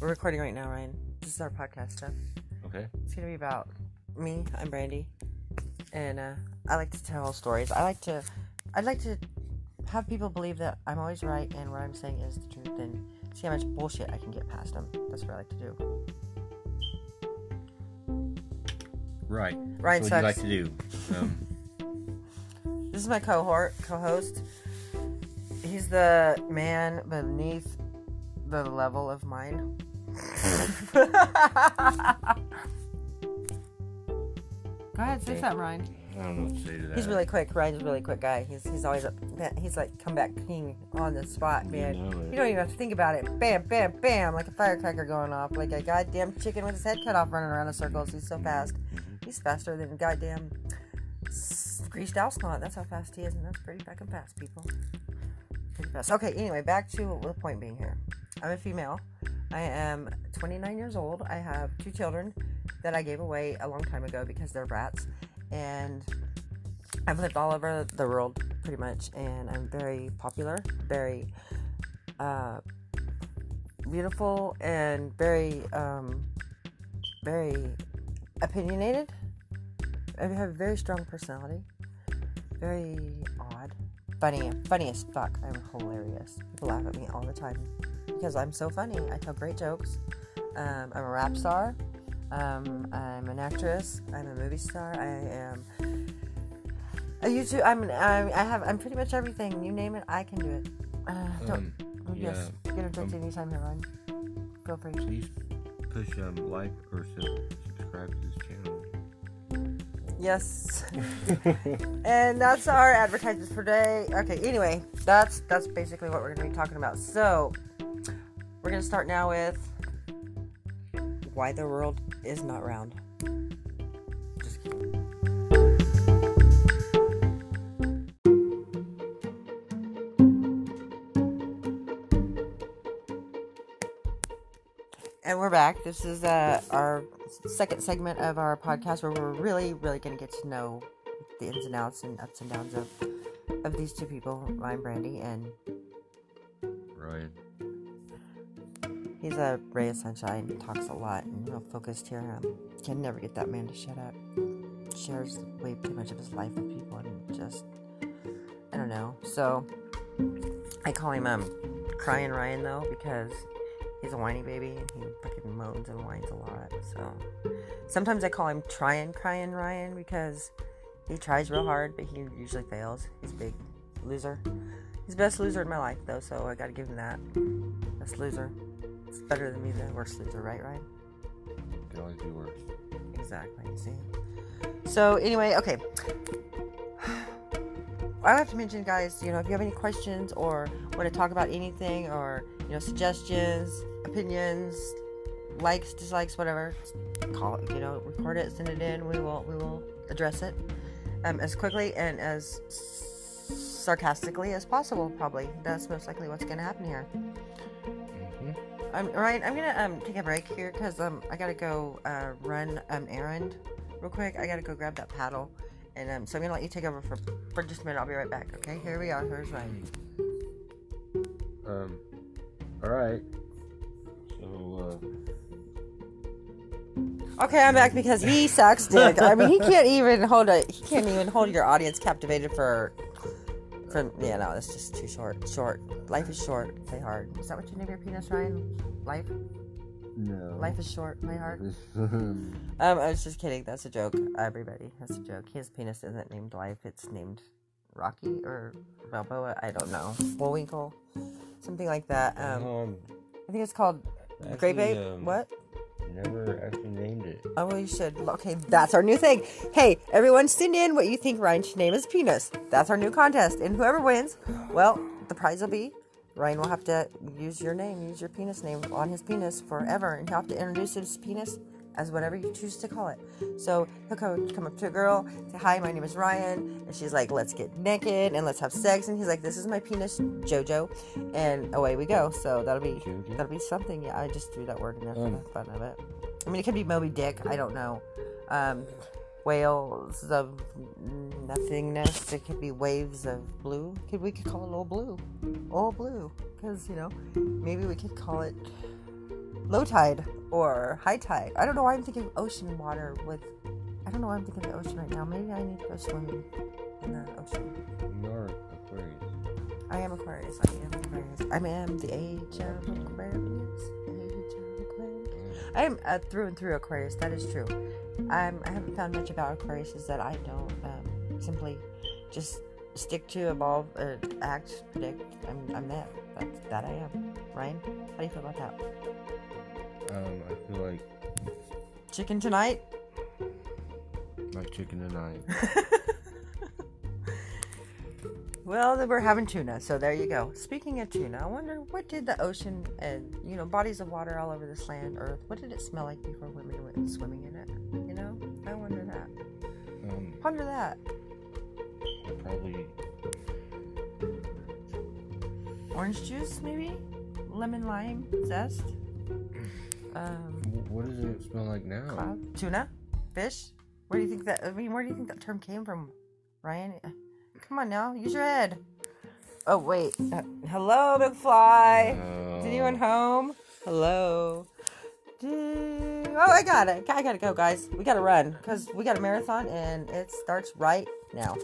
We're recording right now, Ryan. This is our podcast stuff. Okay. It's gonna be about me. I'm Brandy, and uh, I like to tell stories. I like to, I'd like to have people believe that I'm always right and what I'm saying is the truth, and see how much bullshit I can get past them. That's what I like to do. Right. Ryan That's what sucks. you like to do. Um, This is my cohort, co-host. He's the man beneath the level of mine. Go ahead, say Okay. something, Ryan. I don't know what to say to that. He's really quick. Ryan's a really quick guy. He's he's always up. He's like comeback king on the spot, man. You know. You don't even have to think about it. Bam, bam, bam, like a firecracker going off, like a goddamn chicken with his head cut off, running around in circles. He's so fast. Mhm. He's faster than goddamn s- greased Alscott. That's how fast he is, and that's pretty fucking fast, people. Pretty fast. Okay, anyway, back to the point being here. I'm a female. I am 29 years old. I have two children that I gave away a long time ago because they're brats, and I've lived all over the world pretty much, and I'm very popular, very uh, beautiful, and very, um, very opinionated. I have a very strong personality, very odd, funny, as fuck. I'm hilarious. People laugh at me all the time because I'm so funny. I tell great jokes. Um, I'm a rap star. Um, I'm an actress. I'm a movie star. I am a YouTube. I'm, I'm. I have. I'm pretty much everything. You name it, I can do it. Uh, don't. Um, yes. Get interject um, anytime here, Ryan. Feel free. please push um, like or subscribe to this channel. Yes. and that's our advertisements for today. Okay, anyway, that's that's basically what we're gonna be talking about. So we're gonna start now with why the world is not round. Just kidding. And we're back. This is uh, our second segment of our podcast where we're really, really going to get to know the ins and outs and ups and downs of of these two people, Ryan Brandy, and Ryan. He's a ray of sunshine. Talks a lot and real focused here. Um, can never get that man to shut up. Shares way too much of his life with people and just I don't know. So I call him um crying Ryan though because he's a whiny baby and he fucking moans and whines a lot. So sometimes I call him trying crying Ryan because he tries real hard but he usually fails. He's a big loser. He's the best loser in my life though, so I gotta give him that. Best loser. It's better than me the worst loser, right, Ryan? Could always be worse. Exactly. See. So anyway, okay. I have to mention, guys. You know, if you have any questions or want to talk about anything, or you know, suggestions, opinions, likes, dislikes, whatever, call it. You know, record it, send it in. We will, we will address it um, as quickly and as sarcastically as possible. Probably that's most likely what's going to happen here. I'm Ryan. I'm gonna um take a break here because um I gotta go uh run an errand real quick. I gotta go grab that paddle, and um so I'm gonna let you take over for for just a minute. I'll be right back. Okay, here we are. Here's Ryan. Um. All right. So Okay, I'm back because he sucks dick. I mean, he can't even hold a he can't even hold your audience captivated for for yeah no, it's just too short. Short. Life is short. Play hard. Is that what you name your penis, Ryan? Life. No. Life is short. Play hard. um. Um, I was just kidding. That's a joke. Everybody, that's a joke. His penis isn't named Life. It's named Rocky or Balboa. I don't know. Bullwinkle, something like that. Um, Um. I think it's called Grape actually, Ape. um, What? Never actually named it. Oh, well, you should. Okay, that's our new thing. Hey, everyone, send in what you think Ryan should name his penis. That's our new contest, and whoever wins, well, the prize will be Ryan will have to use your name, use your penis name on his penis forever, and he'll have to introduce his penis as whatever you choose to call it. So he'll come, come up to a girl, say, Hi, my name is Ryan. And she's like, Let's get naked and let's have sex. And he's like, This is my penis, JoJo. And away we go. So that'll be Jojo? that'll be something. Yeah, I just threw that word in there for Um. the fun of it. I mean, it could be Moby Dick. I don't know. Um, whales of nothingness. It could be waves of blue. Could we could call it all blue, all blue? Because you know, maybe we could call it low tide or high tide. I don't know why I'm thinking ocean water with. I don't know why I'm thinking of the ocean right now. Maybe I need to go swimming in the ocean. You're Aquarius. I am Aquarius. I am Aquarius. I am the age of Aquarius. Age of Aquarius. I am uh, through and through Aquarius. That is true. I'm, I haven't found much about Aquarius that I don't um, simply just stick to evolve, uh, act, predict. I'm, I'm that. That's that I am. Ryan, how do you feel about that? Um, I feel like Chicken tonight? like chicken tonight. Well, we're having tuna, so there you go. Speaking of tuna, I wonder what did the ocean and you know bodies of water all over this land, Earth, what did it smell like before women went swimming in it? You know, I wonder that. Um, Ponder that. Probably Orange juice, maybe, lemon lime zest. Um, what does it smell like now? cloud, tuna, fish. Where do you think that? I mean, where do you think that term came from, Ryan? Come on now, use your head. Oh wait. Uh, hello, McFly. Is anyone Oh, home? Hello. Oh, I got it. I gotta go, guys. We gotta run because we got a marathon and it starts right now.